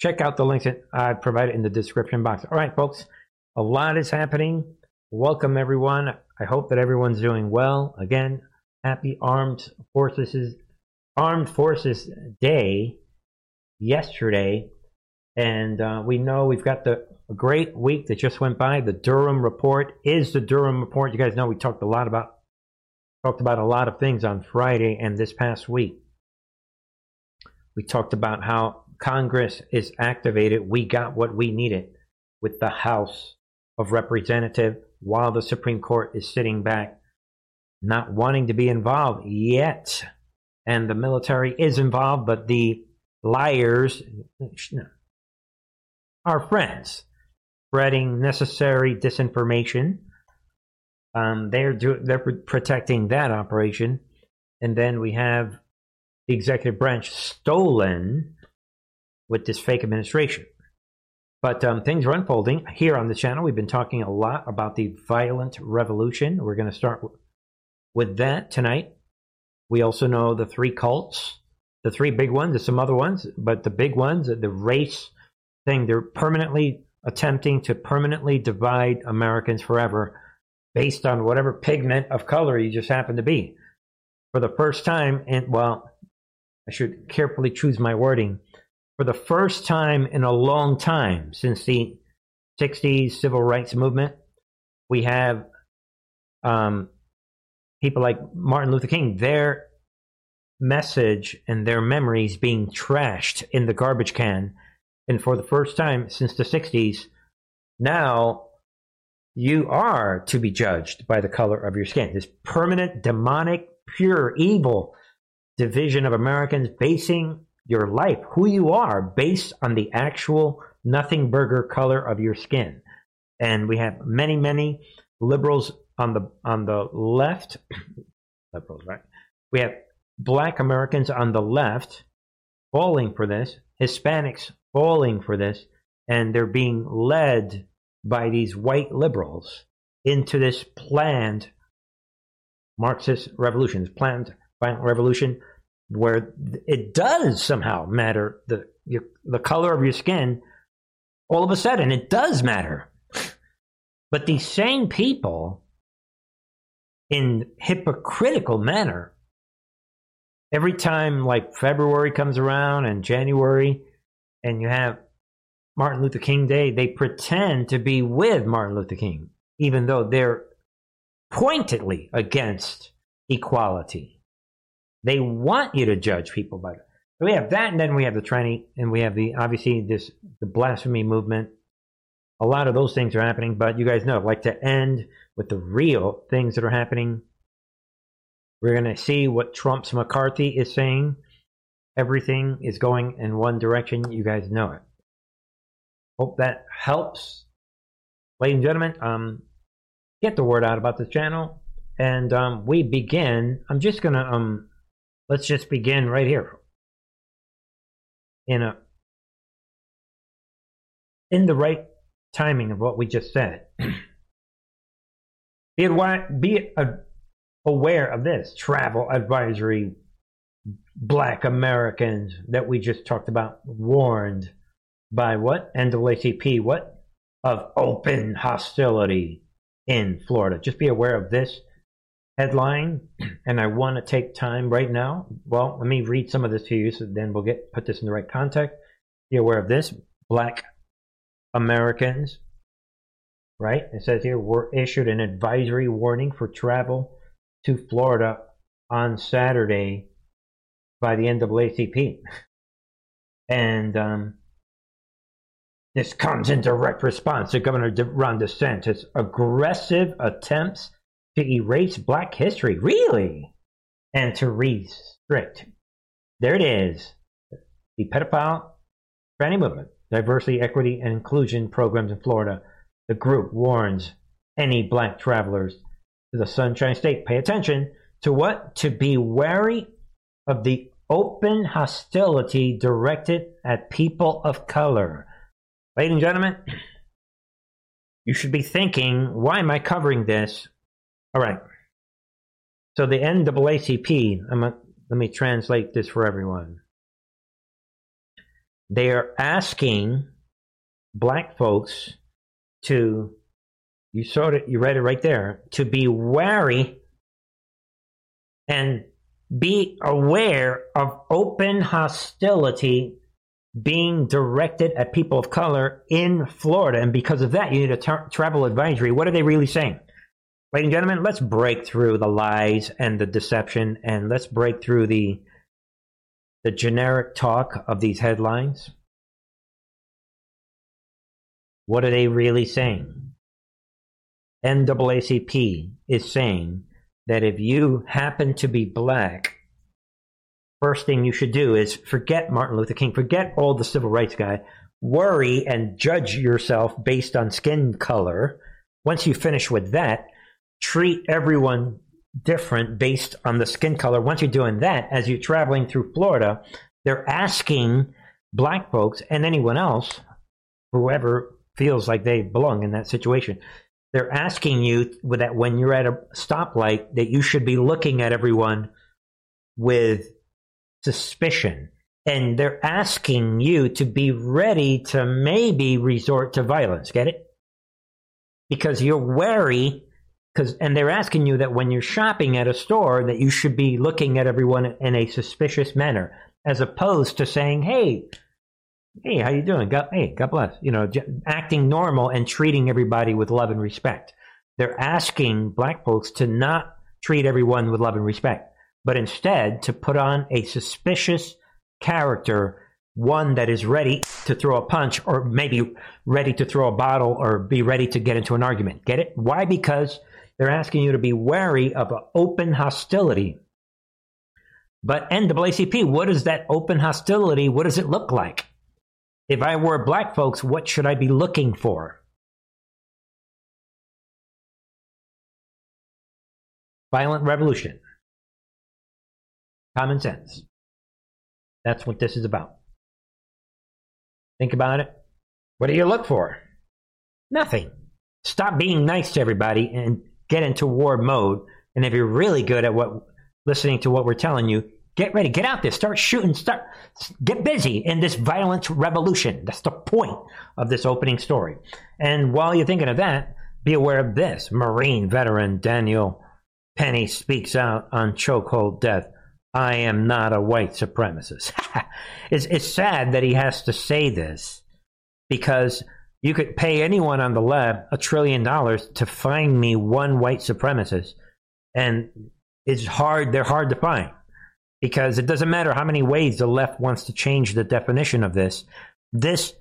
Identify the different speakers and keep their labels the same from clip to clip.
Speaker 1: check out the links that I provided in the description box. All right, folks, a lot is happening. Welcome, everyone. I hope that everyone's doing well. Again, happy Armed Forces Armed Forces Day yesterday, and uh, we know we've got the great week that just went by. The Durham report is the Durham report. You guys know we talked a lot about talked about a lot of things on Friday and this past week. We talked about how Congress is activated. We got what we needed with the House of Representatives while the Supreme Court is sitting back, not wanting to be involved yet. And the military is involved, but the liars, our friends, spreading necessary disinformation. Um, they're do, they're protecting that operation, and then we have the executive branch stolen with this fake administration. But um, things are unfolding here on the channel. We've been talking a lot about the violent revolution. We're going to start with that tonight. We also know the three cults, the three big ones. There's some other ones, but the big ones, the race thing, they're permanently attempting to permanently divide Americans forever based on whatever pigment of color you just happen to be. For the first time, and well, I should carefully choose my wording for the first time in a long time since the 60s civil rights movement, we have um, people like Martin Luther King, their message and their memories being trashed in the garbage can. And for the first time since the 60s, now you are to be judged by the color of your skin. This permanent, demonic, pure, evil division of Americans basing your life, who you are, based on the actual nothing burger color of your skin. And we have many, many liberals on the on the left, liberals, right? We have black Americans on the left falling for this, Hispanics falling for this, and they're being led by these white liberals into this planned Marxist revolution, this planned violent revolution where it does somehow matter the your, the color of your skin. All of a sudden, it does matter. But these same people, in hypocritical manner, every time like February comes around and January, and you have Martin Luther King Day, they pretend to be with Martin Luther King, even though they're pointedly against equality. They want you to judge people by that. So we have that, and then we have the tranny, and we have the obviously this the blasphemy movement. A lot of those things are happening, but you guys know, I'd like to end with the real things that are happening. We're going to see what Trump's McCarthy is saying. Everything is going in one direction. You guys know it. Hope that helps. Ladies and gentlemen, um, get the word out about this channel. And um, we begin. I'm just going to um, Let's just begin right here. In a in the right timing of what we just said. be, be aware of this travel advisory. Black Americans that we just talked about warned by what NAACP? What of open hostility in Florida? Just be aware of this headline, and I want to take time right now. Well, let me read some of this to you, so then we'll get put this in the right context. Be aware of this: Black Americans, right? It says here were issued an advisory warning for travel to Florida on Saturday by the NAACP, and um, this comes in direct response to Governor Ron DeSantis' aggressive attempts to erase black history. Really? And to restrict. There it is. The pedophile tranny movement, diversity, equity, and inclusion programs in Florida. The group warns any black travelers to the Sunshine State. Pay attention to what? To be wary of the open hostility directed at people of color. Ladies and gentlemen, you should be thinking, why am I covering this? All right. So the NAACP, I'm a, let me translate this for everyone. they are asking black folks to you saw it you read it right there to be wary and be aware of open hostility being directed at people of color in Florida. And because of that, you need a tra- travel advisory. What are they really saying? Ladies and gentlemen, let's break through the lies and the deception and let's break through the the generic talk of these headlines. What are they really saying? NAACP is saying that if you happen to be black, first thing you should do is forget Martin Luther King, forget all the civil rights guy, worry and judge yourself based on skin color. Once you finish with that, treat everyone different based on the skin color. Once you're doing that, as you're traveling through Florida, they're asking black folks and anyone else, whoever feels like they belong in that situation, they're asking you that when you're at a stoplight that you should be looking at everyone with suspicion. And they're asking you to be ready to maybe resort to violence. Get it? Because you're wary because and they're asking you that when you're shopping at a store that you should be looking at everyone in a suspicious manner as opposed to saying hey hey, how you doing? God, hey, God bless. You know, acting normal and treating everybody with love and respect. They're asking black folks to not treat everyone with love and respect, but instead to put on a suspicious character, one that is ready to throw a punch or maybe ready to throw a bottle or be ready to get into an argument. Get it? Why? Because they're asking you to be wary of open hostility. But NAACP, what is that open hostility? What does it look like? If I were black folks, what should I be looking for? Violent revolution. Common sense. That's what this is about. Think about it. What do you look for? Nothing. Stop being nice to everybody and get into war mode. And if you're really good at what listening to what we're telling you, Get ready, get out there, start shooting, start get busy in this violent revolution. That's the point of this opening story. And while you're thinking of that, be aware of this. Marine veteran Daniel Penny speaks out on chokehold death. I am not a white supremacist. it's, it's sad that he has to say this because you could pay anyone on the lab a trillion dollars to find me one white supremacist, and it's hard. They're hard to find because it doesn't matter how many ways the left wants to change the definition of this. This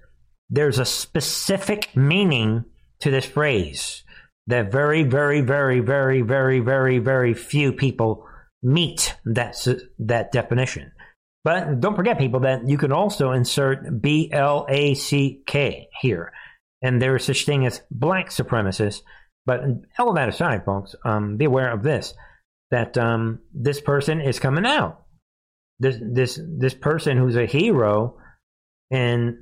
Speaker 1: there's a specific meaning to this phrase that very, very, very, very, very, very, very few people meet that that definition. But don't forget, people, that you can also insert B L A C K here, and there is such thing as black supremacists. But all that aside, folks, um, be aware of this: that um, this person is coming out this this this person who's a hero, and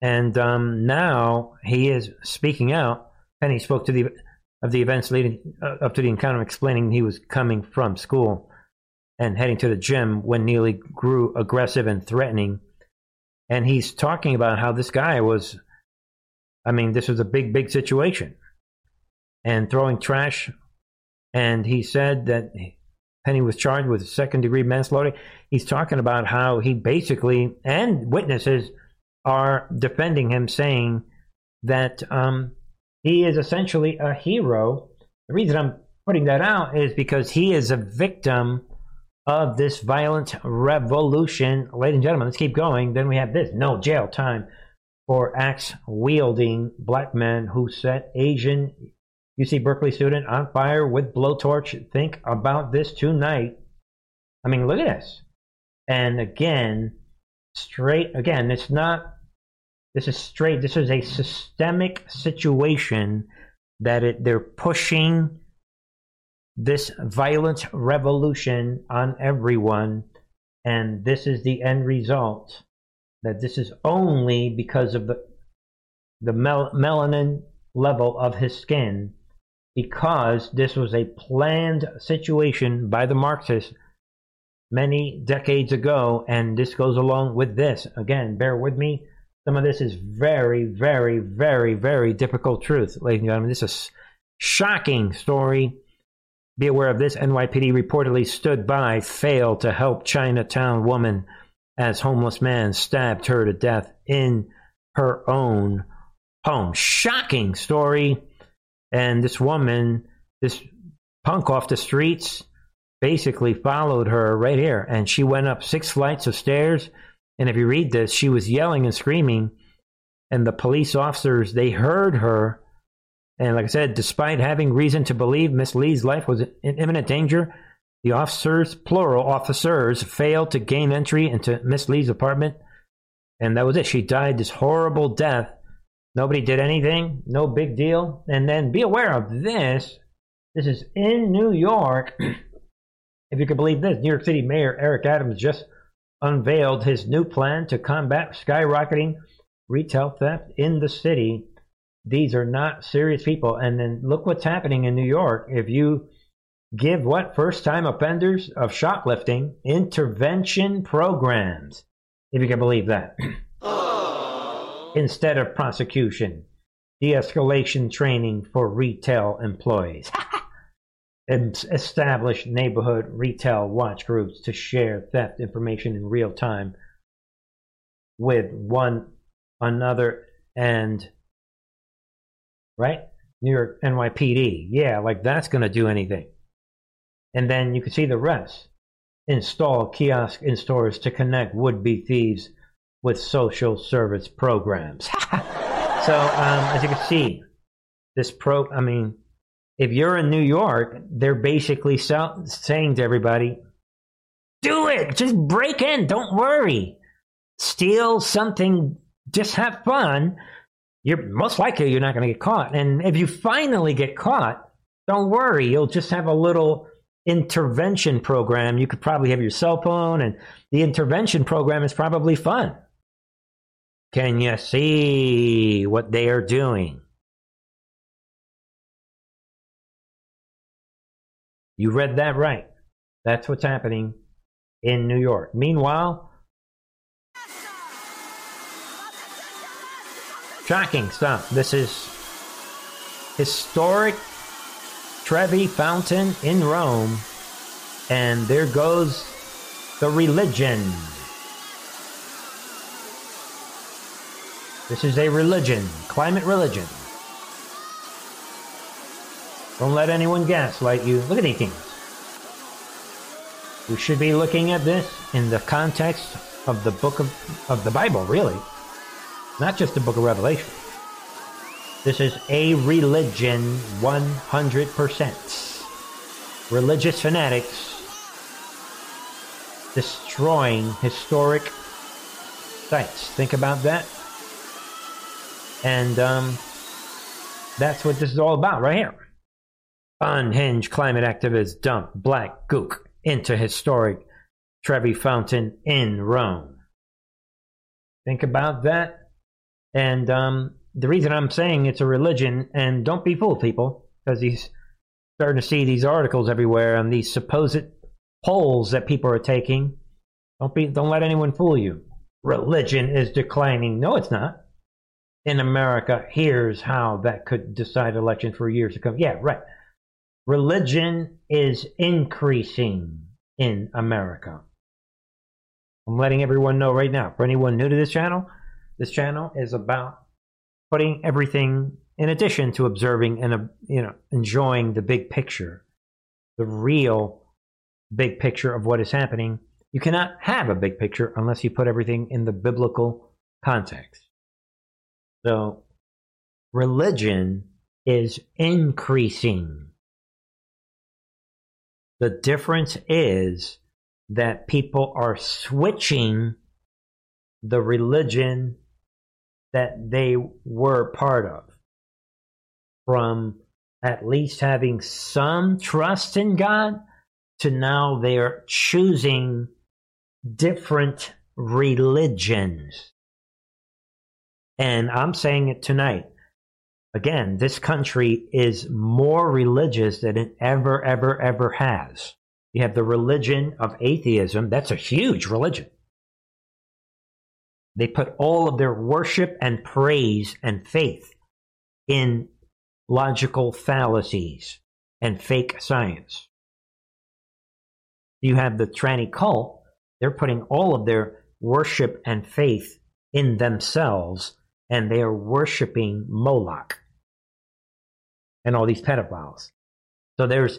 Speaker 1: and um, now he is speaking out. And he spoke to the of the events leading uh, up to the encounter, explaining he was coming from school and heading to the gym when Neely grew aggressive and threatening. And he's talking about how this guy was. I mean, this was a big, big situation, and throwing trash. And he said that Penny was charged with second degree manslaughter. He's talking about how he basically, and witnesses are defending him, saying that um, he is essentially a hero. The reason I'm putting that out is because he is a victim of this violent revolution. Ladies and gentlemen, let's keep going. Then we have this no jail time for axe wielding black men who set Asian UC Berkeley student on fire with blowtorch. Think about this tonight. I mean, look at this. And again, straight, again, it's not, this is straight, this is a systemic situation that it, they're pushing this violent revolution on everyone. And this is the end result. That this is only because of the, the mel- melanin level of his skin because this was a planned situation by the Marxists many decades ago, and this goes along with this. Again, bear with me. Some of this is very, very, very, very difficult truth, ladies and gentlemen. This is shocking story. Be aware of this. NYPD reportedly stood by, failed to help Chinatown woman as homeless man stabbed her to death in her own home. Shocking story. And this woman, this punk off the streets, basically followed her right here. And she went up six flights of stairs. And if you read this, she was yelling and screaming. And the police officers, they heard her. And like I said, despite having reason to believe Miss Lee's life was in imminent danger, the officers, plural officers, failed to gain entry into Miss Lee's apartment. And that was it. She died this horrible death. Nobody did anything. No big deal. And then be aware of this. This is in New York. if you can believe this, New York City Mayor Eric Adams just unveiled his new plan to combat skyrocketing retail theft in the city. These are not serious people. And then look what's happening in New York. If you give what? First time offenders of shoplifting intervention programs, if you can believe that, instead of prosecution, de escalation training for retail employees. establish neighborhood retail watch groups to share theft information in real time with one another and right? New york nypd yeah like that's going to do anything and then you can see the rest install kiosk in stores to connect would-be thieves with social service programs so um, as you can see this pro i mean if you're in New York, they're basically so, saying to everybody, do it, just break in, don't worry. Steal something, just have fun. You're most likely you're not going to get caught. And if you finally get caught, don't worry, you'll just have a little intervention program. You could probably have your cell phone, and the intervention program is probably fun. Can you see what they are doing? You read that right. That's what's happening in New York. Meanwhile, shocking stuff. This is historic Trevi Fountain in Rome, and there goes the religion. This is a religion, climate religion. Don't let anyone gaslight you. Look at these things. We should be looking at this in the context of the book of, of the Bible, really. Not just the book of Revelation. This is a religion 100%. Religious fanatics destroying historic sites. Think about that. And um, that's what this is all about right here. Unhinged climate activists dump black gook into historic Trevi Fountain in Rome. Think about that. And um, the reason I'm saying it's a religion, and don't be fooled, people, because he's starting to see these articles everywhere on these supposed polls that people are taking. Don't be, don't let anyone fool you. Religion is declining. No, it's not. In America, here's how that could decide election for years to come. Yeah, right religion is increasing in America. I'm letting everyone know right now. For anyone new to this channel, this channel is about putting everything in addition to observing and uh, you know enjoying the big picture, the real big picture of what is happening. You cannot have a big picture unless you put everything in the biblical context. So, religion is increasing the difference is that people are switching the religion that they were part of from at least having some trust in God to now they are choosing different religions. And I'm saying it tonight. Again, this country is more religious than it ever, ever, ever has. You have the religion of atheism. That's a huge religion. They put all of their worship and praise and faith in logical fallacies and fake science. You have the tranny cult. They're putting all of their worship and faith in themselves, and they are worshiping Moloch and all these pedophiles. So there's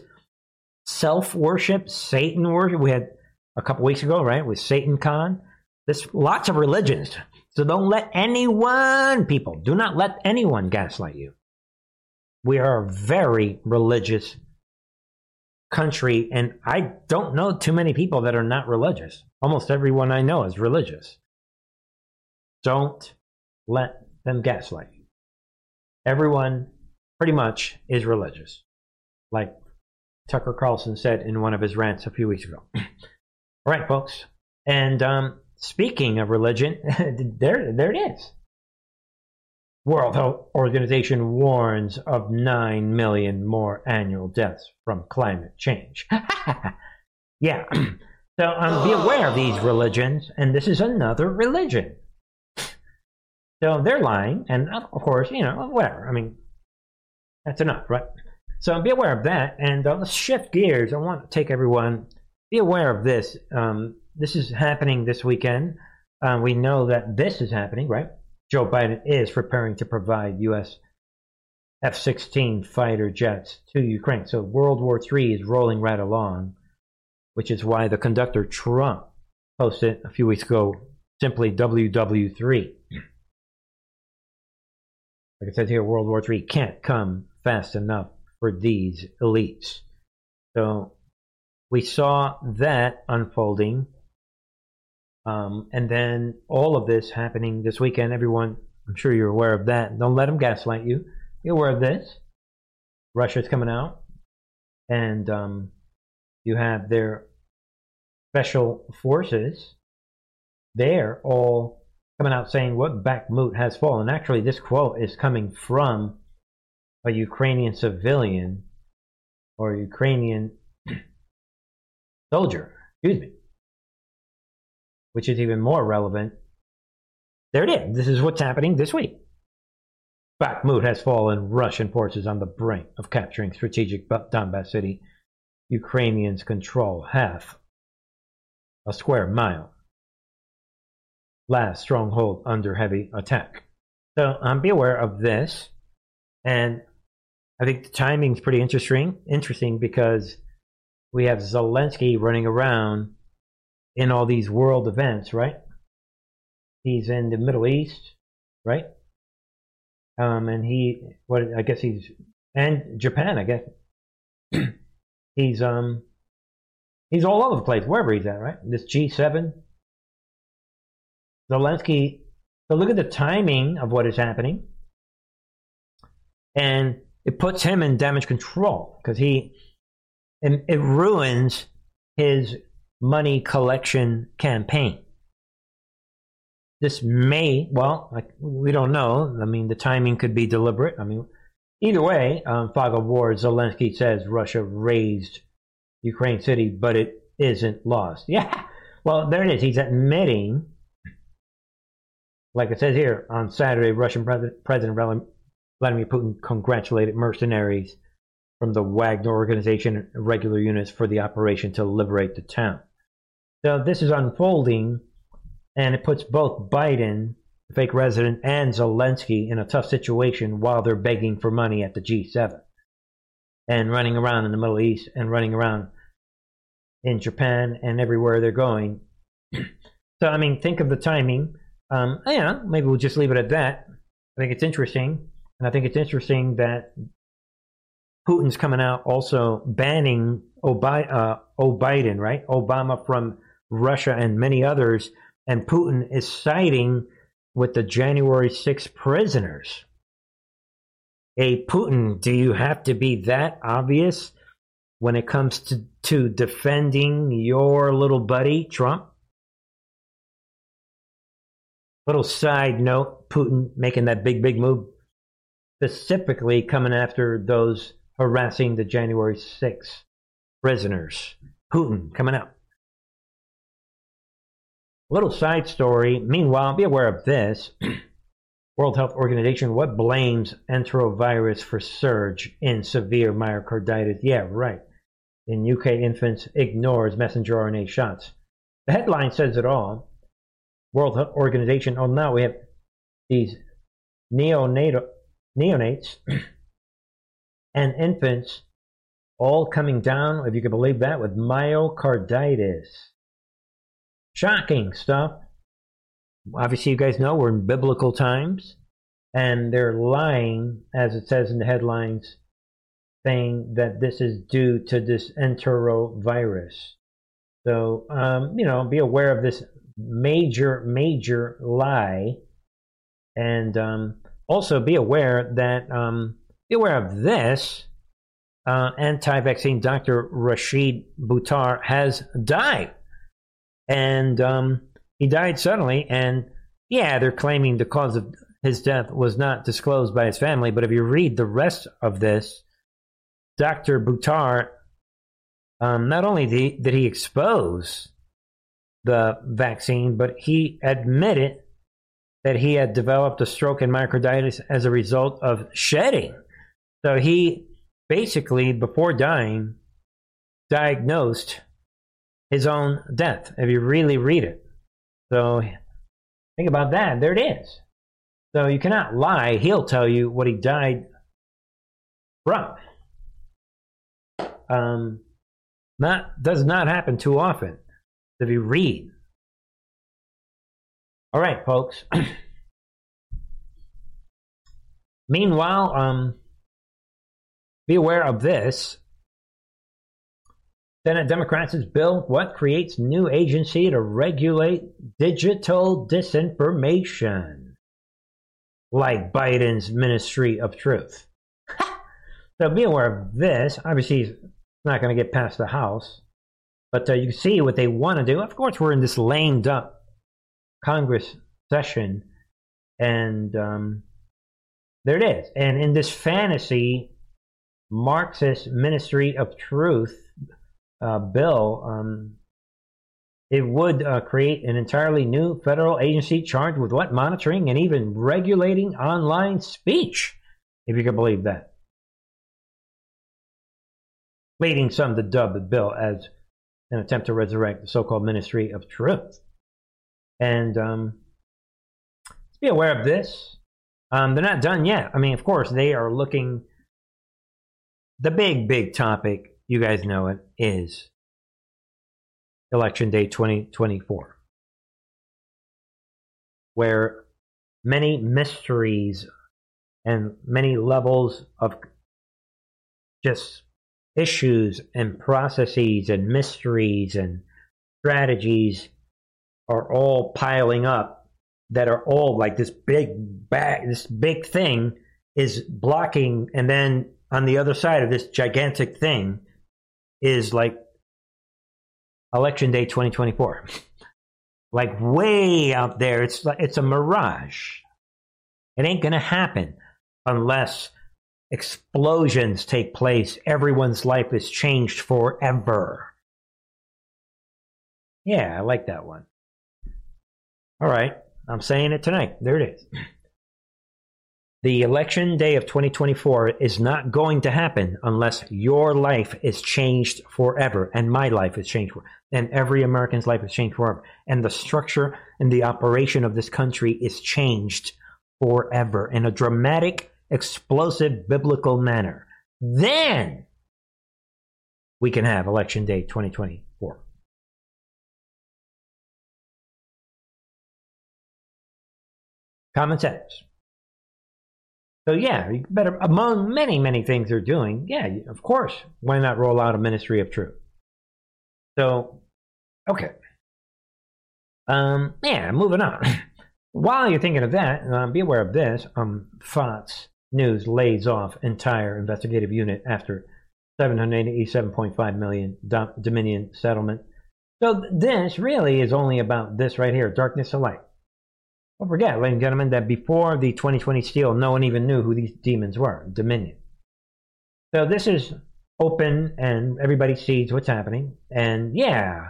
Speaker 1: self worship, Satan worship. We had a couple weeks ago, right, with Satan Con. There's lots of religions. So don't let anyone, people, do not let anyone gaslight you. We are a very religious country, and I don't know too many people that are not religious. Almost everyone I know is religious. Don't let them gaslight you. Everyone pretty much is religious, like Tucker Carlson said in one of his rants a few weeks ago. All right, folks. And um, speaking of religion, there, there it is. World Health Organization warns of 9 million more annual deaths from climate change. yeah. So um, be aware of these religions, and this is another religion. So they're lying, and of course, you know, whatever. I mean, that's enough, right? So be aware of that, and uh, let's shift gears. I want to take everyone be aware of this. Um, this is happening this weekend. Uh, we know that this is happening, right? Joe Biden is preparing to provide U.S. F 16 fighter jets to Ukraine. So World War III is rolling right along, which is why the conductor Trump posted a few weeks ago simply WW3. Like it says here, World War III can't come fast enough for these elites. So we saw that unfolding um, and then all of this happening this weekend, everyone, I'm sure you're aware of that. Don't let them gaslight you. Be aware of this. Russia's coming out, and um, you have their special forces. They're all coming out saying what Bakhmut has fallen. Actually, this quote is coming from a Ukrainian civilian or Ukrainian soldier. Excuse me which is even more relevant. There it is. This is what's happening this week. Bakhmut has fallen. Russian forces on the brink of capturing strategic Donbass city. Ukrainians control half a square mile. Last stronghold under heavy attack. So um, be aware of this. And I think the timing is pretty interesting. Interesting because we have Zelensky running around in all these world events, right? He's in the Middle East, right? Um, and he, what I guess he's, and Japan, I guess. he's um, he's all over the place, wherever he's at, right? This G7, Zelensky. So look at the timing of what is happening, and it puts him in damage control because he, and it ruins his money collection campaign. This may, well, like, we don't know. I mean, the timing could be deliberate. I mean, either way, um, fog of war, Zelensky says Russia razed Ukraine city, but it isn't lost. Yeah, well, there it is. He's admitting, like it says here, on Saturday, Russian President, President Vladimir Putin congratulated mercenaries from the Wagner organization regular units for the operation to liberate the town. So this is unfolding, and it puts both Biden, the fake resident, and Zelensky in a tough situation while they're begging for money at the G7 and running around in the Middle East and running around in Japan and everywhere they're going. so, I mean, think of the timing. Um, yeah, maybe we'll just leave it at that. I think it's interesting. And I think it's interesting that Putin's coming out also banning Obi- uh, Biden, right? Obama from Russia, and many others. And Putin is siding with the January 6 prisoners. Hey, Putin, do you have to be that obvious when it comes to, to defending your little buddy, Trump? Little side note Putin making that big, big move, specifically coming after those harassing the January 6 prisoners. Putin coming up. Little side story. Meanwhile, be aware of this. World Health Organization, what blames enterovirus for surge in severe myocarditis? Yeah, right. In UK, infants ignores messenger RNA shots. The headline says it all. World Health Organization, oh, now we have these neonatal, neonates and infants all coming down, if you can believe that, with myocarditis. Shocking stuff. Obviously, you guys know we're in biblical times, and they're lying, as it says in the headlines, saying that this is due to this enterovirus. So, um, you know, be aware of this major, major lie. And um, also be aware that, um, be aware of this. Uh, anti vaccine Dr. Rashid Buttar has died. And um, he died suddenly. And yeah, they're claiming the cause of his death was not disclosed by his family. But if you read the rest of this, Dr. Buttar, um, not only did he, did he expose the vaccine, but he admitted that he had developed a stroke and myocarditis as a result of shedding. So he basically, before dying, diagnosed his own death, if you really read it. So think about that. There it is. So you cannot lie. He'll tell you what he died from. Um, not does not happen too often. If you read. All right, folks. Meanwhile, um, be aware of this. Senate Democrats' bill what creates new agency to regulate digital disinformation, like Biden's Ministry of Truth. so be aware of this. Obviously, it's not going to get past the House, but uh, you can see what they want to do. Of course, we're in this lamed up Congress session, and um, there it is. And in this fantasy Marxist Ministry of Truth uh, bill, um, it would uh, create an entirely new federal agency charged with what monitoring and even regulating online speech, if you can believe that. Leading some to dub the bill as an attempt to resurrect the so-called Ministry of Truth. And um, be aware of this. Um, they're not done yet. I mean, of course, they are looking. The big, big topic you guys know it, is Election Day 2024, where many mysteries and many levels of just issues and processes and mysteries and strategies are all piling up that are all like this big bag this big thing is blocking and then on the other side of this gigantic thing is like election day 2024 like way out there it's like it's a mirage. It ain't gonna happen unless explosions take place. Everyone's life is changed forever. Yeah i like that one. All right i'm saying it tonight. There it is the election day of 2024 is not going to happen unless your life is changed forever and my life is changed forever and every American's life is changed forever and the structure and the operation of this country is changed forever in a dramatic, explosive, biblical manner. Then we can have election day 2024. Common sense. So yeah, you better among many many things they're doing. Yeah, of course. Why not roll out a ministry of truth? So, okay. Um, yeah, moving on. While you're thinking of that, uh, be aware of this. Um, Fox News lays off entire investigative unit after 787.5 million Dominion settlement. So this really is only about this right here, darkness of light. Don't forget, ladies and gentlemen, that before the 2020 steal, no one even knew who these demons were Dominion. So this is open and everybody sees what's happening. And yeah,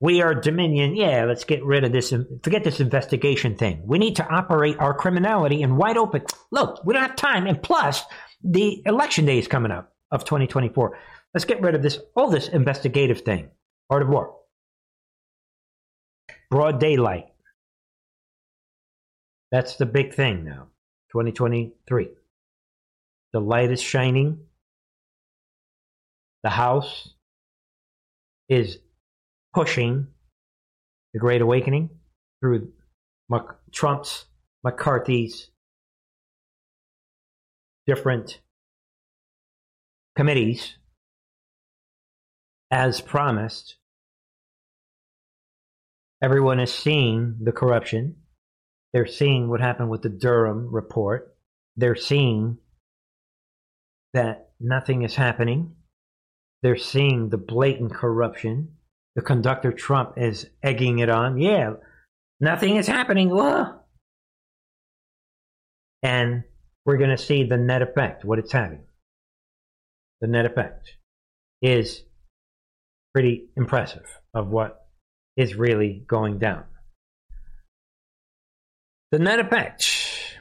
Speaker 1: we are Dominion. Yeah, let's get rid of this. Forget this investigation thing. We need to operate our criminality in wide open. Look, we don't have time. And plus, the election day is coming up of 2024. Let's get rid of this, all this investigative thing. Art of war. Broad daylight. That's the big thing now. 2023. The light is shining. The house is pushing the Great Awakening through Trump's, McCarthy's different committees as promised. Everyone is seeing the corruption. They're seeing what happened with the Durham report. They're seeing that nothing is happening. They're seeing the blatant corruption. The conductor Trump is egging it on. Yeah, nothing is happening. And we're going to see the net effect, what it's having. The net effect is pretty impressive of what is really going down. The net Patch.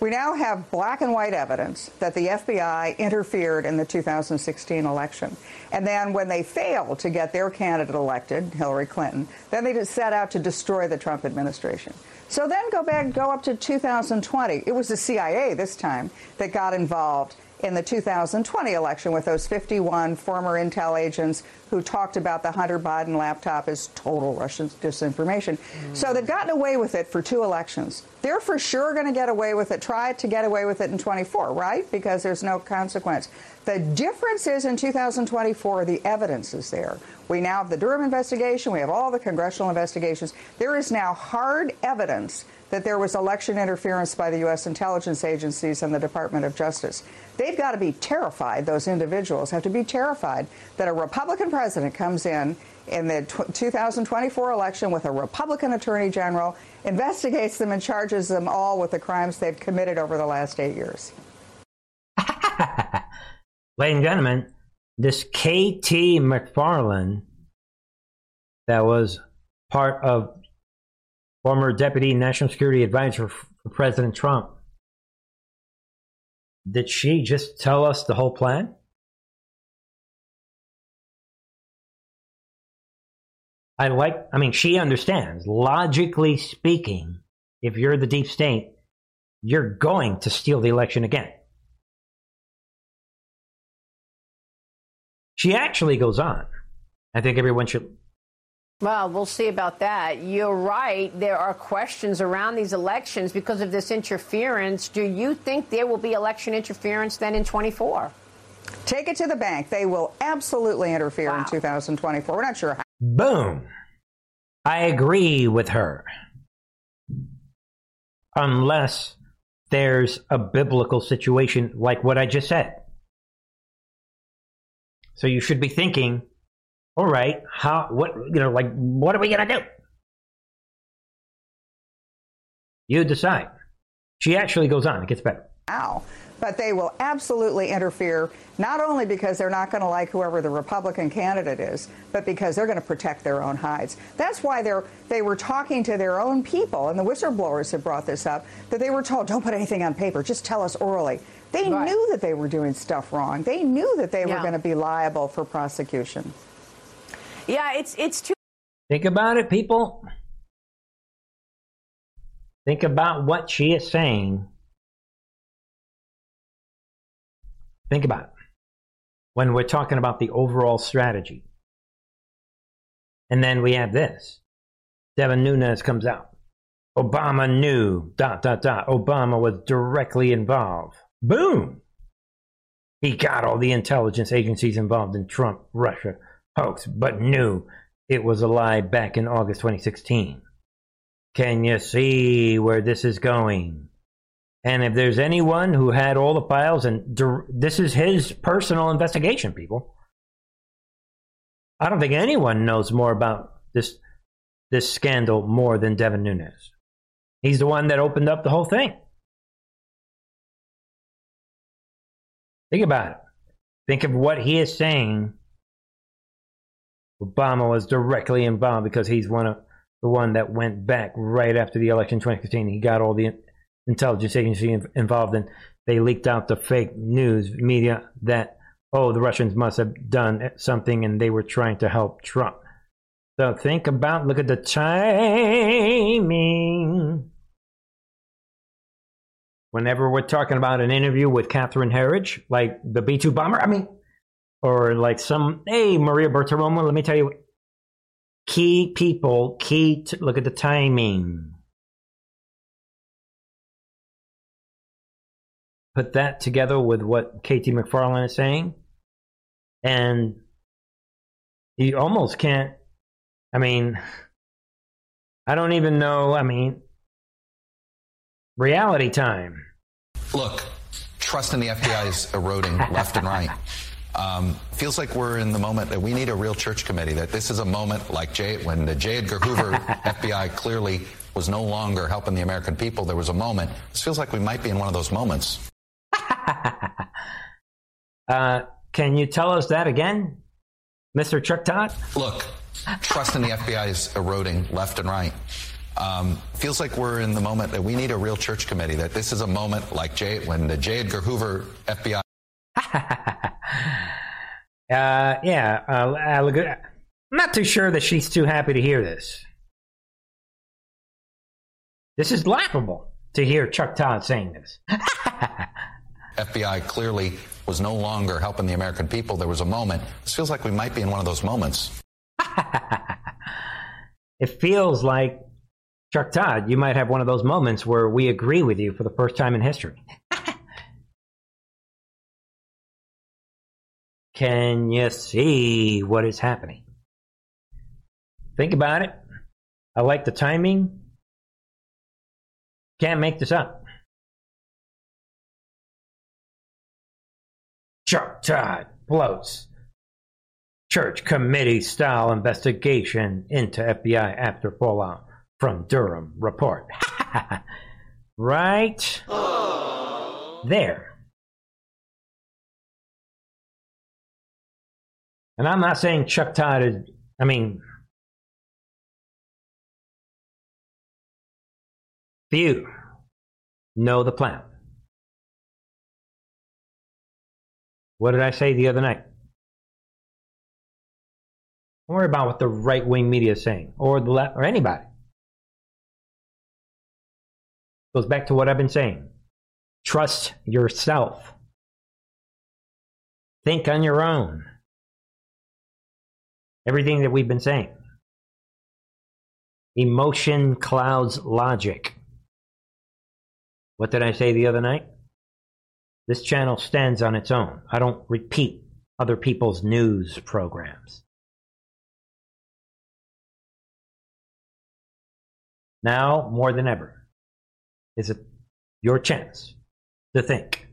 Speaker 2: We now have black and white evidence that the FBI interfered in the 2016 election. And then when they failed to get their candidate elected, Hillary Clinton, then they just set out to destroy the Trump administration. So then go back, go up to 2020. It was the CIA this time that got involved in the 2020 election with those 51 former intel agents who talked about the Hunter Biden laptop as total Russian disinformation. Mm. So they've gotten away with it for two elections. They're for sure going to get away with it, try to get away with it in 24, right? Because there's no consequence. The difference is in 2024, the evidence is there. We now have the Durham investigation, we have all the congressional investigations. There is now hard evidence that there was election interference by the U.S. intelligence agencies and the Department of Justice. They've got to be terrified, those individuals have to be terrified that a Republican president comes in in the 2024 election with a Republican attorney general, investigates them, and charges them all with the crimes they've committed over the last eight years.
Speaker 1: Ladies and gentlemen, this KT McFarland that was part of former deputy national security advisor for President Trump did she just tell us the whole plan? I like, I mean, she understands. Logically speaking, if you're the deep state, you're going to steal the election again. She actually goes on. I think everyone should
Speaker 3: well, we'll see about that. You're right. There are questions around these elections because of this interference. Do you think there will be election interference then in 24?
Speaker 2: Take it to the bank. They will absolutely interfere wow. in 2024. We're not sure how.
Speaker 1: Boom. I agree with her. Unless there's a biblical situation like what I just said. So you should be thinking all right, how, what, you know, like, what are we going to do? You decide. She actually goes on. It gets better.
Speaker 2: Ow. But they will absolutely interfere, not only because they're not going to like whoever the Republican candidate is, but because they're going to protect their own hides. That's why they're, they were talking to their own people, and the whistleblowers have brought this up, that they were told, don't put anything on paper, just tell us orally. They right. knew that they were doing stuff wrong. They knew that they yeah. were going to be liable for prosecution.
Speaker 3: Yeah, it's it's too.
Speaker 1: Think about it, people. Think about what she is saying. Think about it. When we're talking about the overall strategy. And then we have this. Devin Nunes comes out. Obama knew, dot, dot, dot. Obama was directly involved. Boom! He got all the intelligence agencies involved in Trump, Russia, hoax, but knew it was a lie back in August 2016. Can you see where this is going? And if there's anyone who had all the files, and this is his personal investigation, people. I don't think anyone knows more about this this scandal more than Devin Nunes. He's the one that opened up the whole thing. Think about it. Think of what he is saying. Obama was directly involved because he's one of the one that went back right after the election 2016. He got all the intelligence agency involved and they leaked out the fake news media that oh the Russians must have done something and they were trying to help Trump. So think about look at the timing. Whenever we're talking about an interview with Catherine Herridge, like the B 2 bomber, I mean, or like some, hey, Maria Bartiromo, let me tell you, key people, key, to, look at the timing. Put that together with what K.T. McFarland is saying, and you almost can't I mean, I don't even know. I mean, reality time.
Speaker 4: Look, trust in the FBI is eroding left and right. Um, feels like we're in the moment that we need a real church committee. That this is a moment like J, when the J. Edgar Hoover FBI clearly was no longer helping the American people. There was a moment. This feels like we might be in one of those moments.
Speaker 1: uh, can you tell us that again, Mr. Chuck Todd?
Speaker 4: Look, trust in the FBI is eroding left and right. Um, feels like we're in the moment that we need a real church committee. That this is a moment like J, when the J. Edgar Hoover FBI.
Speaker 1: uh, yeah, uh, I'm not too sure that she's too happy to hear this. This is laughable to hear Chuck Todd saying this.
Speaker 4: FBI clearly was no longer helping the American people. There was a moment. This feels like we might be in one of those moments.
Speaker 1: it feels like Chuck Todd, you might have one of those moments where we agree with you for the first time in history. Can you see what is happening? Think about it. I like the timing. Can't make this up. Chuck Todd blows church committee style investigation into FBI after fallout from Durham report. right there. And I'm not saying Chuck Todd is, I mean, few know the plan. What did I say the other night? Don't worry about what the right wing media is saying or the left or anybody. Goes back to what I've been saying. Trust yourself. Think on your own. Everything that we've been saying. Emotion clouds logic. What did I say the other night? This channel stands on its own. I don't repeat other people's news programs. Now, more than ever, is it your chance to think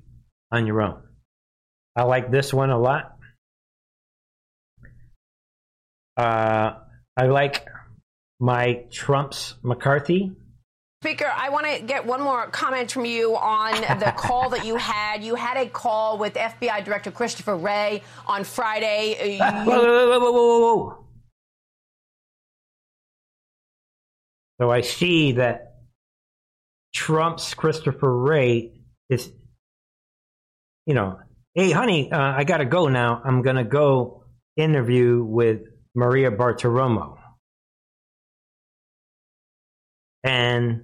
Speaker 1: on your own. I like this one a lot. Uh, I like my Trump's McCarthy.
Speaker 3: Speaker, I want to get one more comment from you on the call that you had. You had a call with FBI Director Christopher Wray on Friday. You-
Speaker 1: whoa, whoa, whoa, whoa, whoa. So I see that Trump's Christopher Wray is, you know, hey, honey, uh, I got to go now. I'm going to go interview with Maria Bartiromo. And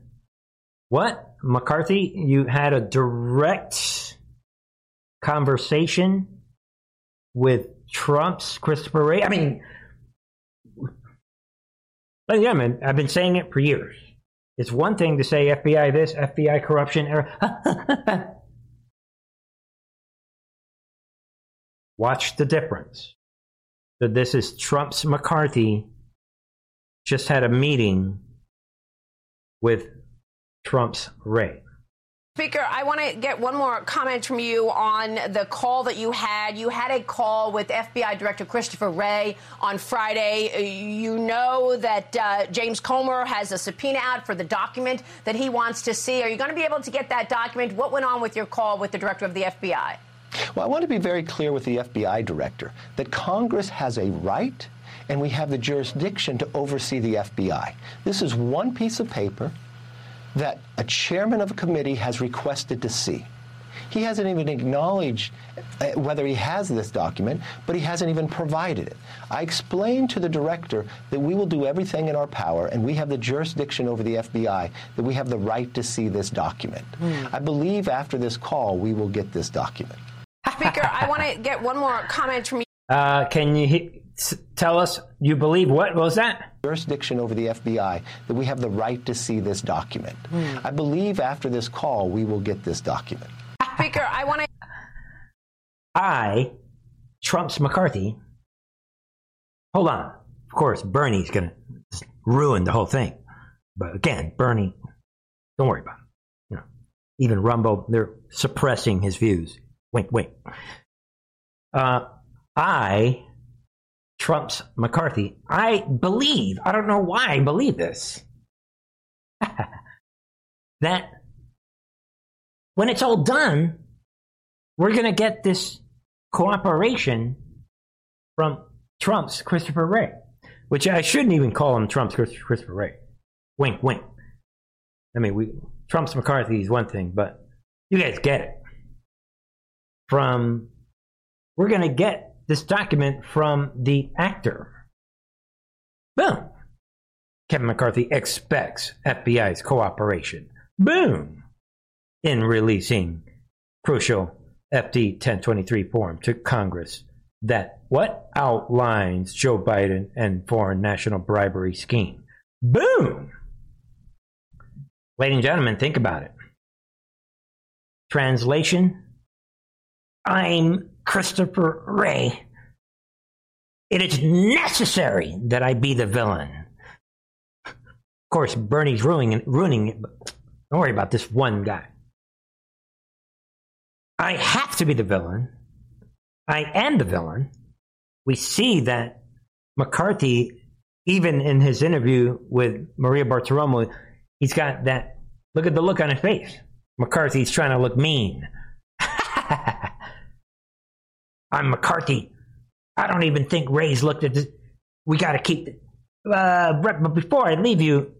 Speaker 1: what? McCarthy, you had a direct conversation with Trump's Christopher Wray. I mean, yeah, man, I've been saying it for years. It's one thing to say FBI this, FBI corruption. Watch the difference. So this is Trump's McCarthy just had a meeting with Trump's Wray.
Speaker 3: Speaker, I want to get one more comment from you on the call that you had. You had a call with FBI Director Christopher Wray on Friday. You know that uh, James Comer has a subpoena out for the document that he wants to see. Are you going to be able to get that document? What went on with your call with the director of the FBI?
Speaker 5: Well, I want to be very clear with the FBI director that Congress has a right and we have the jurisdiction to oversee the FBI. This is one piece of paper that a chairman of a committee has requested to see. He hasn't even acknowledged uh, whether he has this document, but he hasn't even provided it. I explained to the director that we will do everything in our power, and we have the jurisdiction over the FBI, that we have the right to see this document. Mm. I believe after this call, we will get this document.
Speaker 3: Speaker, I want to get one more comment from you.
Speaker 1: Uh, can you he- tell us you believe what? what was that?
Speaker 5: Jurisdiction over the FBI, that we have the right to see this document. Mm. I believe after this call, we will get this document.
Speaker 3: Speaker, I want to.
Speaker 1: I, Trump's McCarthy. Hold on. Of course, Bernie's going to ruin the whole thing. But again, Bernie, don't worry about it. You know, even Rumble, they're suppressing his views. Wink, wink. Uh, I, Trump's McCarthy, I believe, I don't know why I believe this, that when it's all done, we're going to get this cooperation from Trump's Christopher Wray, which I shouldn't even call him Trump's Christopher Wray. Wink, wink. I mean, we Trump's McCarthy is one thing, but you guys get it. From we're going to get this document from the actor. Boom. Kevin McCarthy expects FBI's cooperation. Boom in releasing crucial FD 1023 form to Congress that what outlines Joe Biden and foreign national bribery scheme. Boom! Ladies and gentlemen, think about it. Translation I'm Christopher Wray, It is necessary that I be the villain. Of course, Bernie's ruining, ruining it, but don't worry about this one guy. I have to be the villain. I am the villain. We see that McCarthy, even in his interview with Maria Bartiromo, he's got that look at the look on his face. McCarthy's trying to look mean. I'm McCarthy. I don't even think Wray's looked at this. We got to keep it. Uh, but before I leave you,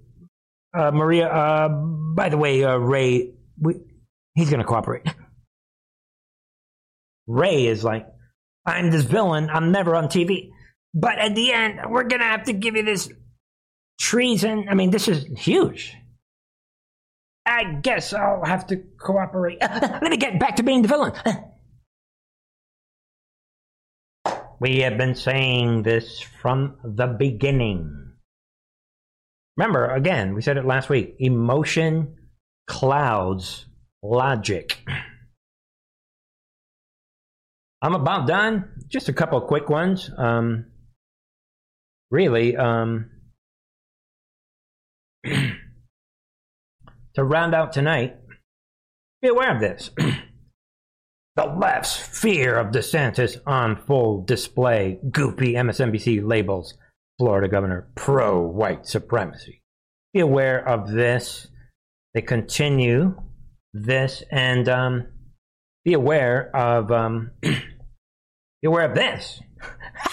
Speaker 1: uh, Maria, uh, by the way, uh, Wray, we, he's going to cooperate. Wray is like, I'm this villain. I'm never on TV. But at the end, we're going to have to give you this treason. I mean, this is huge. I guess I'll have to cooperate. Let me get back to being the villain. we have been saying this from the beginning. Remember, again, we said it last week emotion clouds logic. I'm about done. Just a couple quick ones. Um, really, um, to round out tonight, be aware of this. the left's fear of DeSantis on full display. Goopy MSNBC labels Florida governor pro white supremacy. Be aware of this. They continue this and um, be aware of um, be aware of this.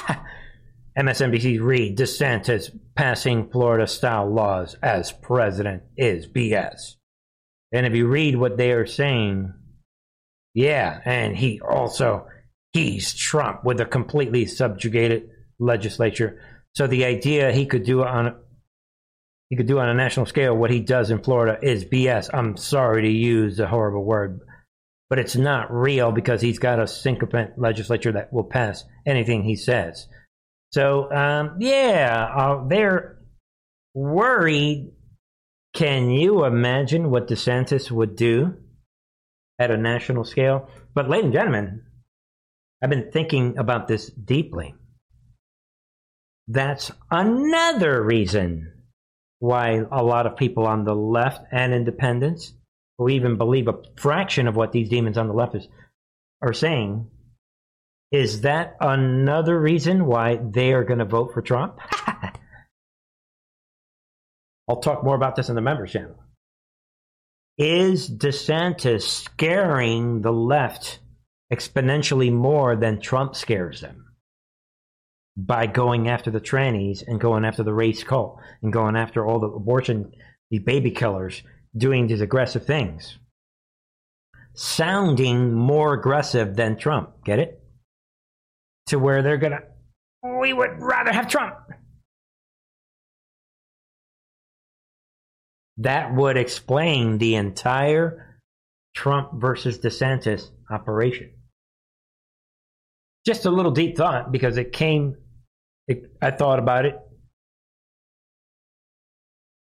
Speaker 1: MSNBC's read DeSantis passing Florida style laws as president is BS. And if you read what they are saying, yeah, and he also he's Trump with a completely subjugated legislature. So the idea he could do on he could do on a national scale what he does in Florida is BS. I'm sorry to use a horrible word, but it's not real because he's got a sycophant legislature that will pass anything he says. So, um, yeah, uh, they're worried. Can you imagine what DeSantis would do at a national scale? But, ladies and gentlemen, I've been thinking about this deeply. That's another reason why a lot of people on the left and independents who even believe a fraction of what these demons on the left is, are saying, is that another reason why they are going to vote for Trump? I'll talk more about this in the members channel. Is DeSantis scaring the left exponentially more than Trump scares them by going after the trannies and going after the race cult and going after all the abortion, the baby killers, doing these aggressive things. Sounding more aggressive than Trump. Get it? To where they're going to, we would rather have Trump. That would explain the entire Trump versus DeSantis operation. Just a little deep thought because it came, it, I thought about it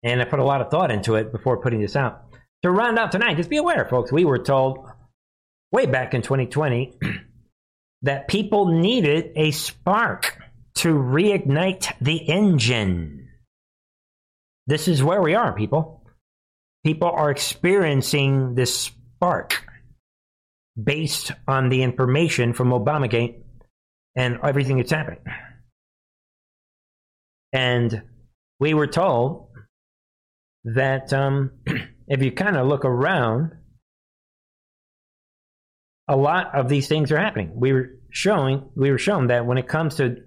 Speaker 1: and I put a lot of thought into it before putting this out. To round out tonight, just be aware, folks, we were told way back in 2020 that people needed a spark to reignite the engine. This is where we are, people. People are experiencing this spark based on the information from Obamagate and everything that's happening. And we were told that um, if you kind of look around, a lot of these things are happening. We were showing, we were shown that when it comes to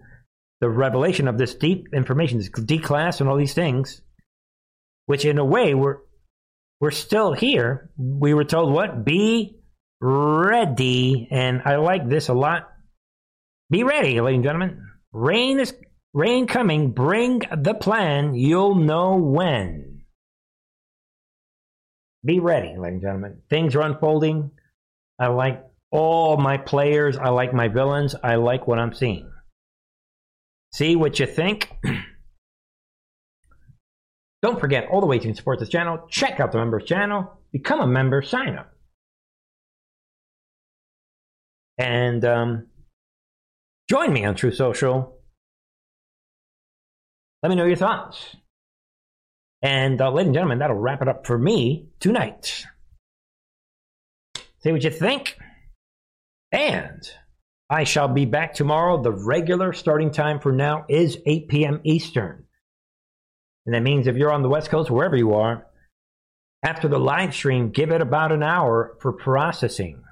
Speaker 1: the revelation of this deep information, this D class and all these things, which in a way we're we're still here. We were told what? Be ready. And I like this a lot. Be ready, ladies and gentlemen. Rain is rain coming. Bring the plan. You'll know when. Be ready, ladies and gentlemen. Things are unfolding. I like all my players. I like my villains. I like what I'm seeing. See what you think. Don't forget all the ways you can support this channel. Check out the members channel. Become a member. Sign up. And um, join me on Truth Social. Let me know your thoughts. And uh, ladies and gentlemen, that'll wrap it up for me tonight. Say what you think. And I shall be back tomorrow. The regular starting time for now is 8 p.m. Eastern. And that means if you're on the West Coast, wherever you are, after the live stream, give it about an hour for processing.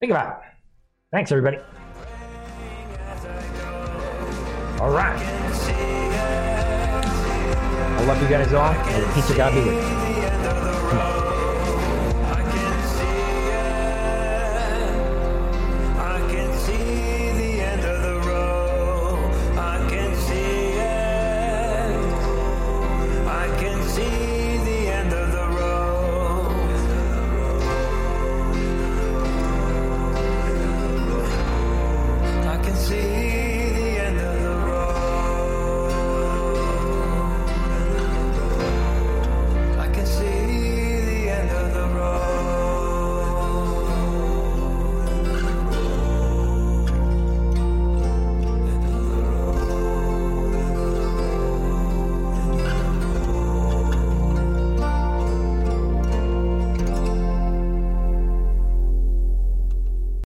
Speaker 1: Think about it. Thanks, everybody. All right. I love you guys all, and peace of God be with you.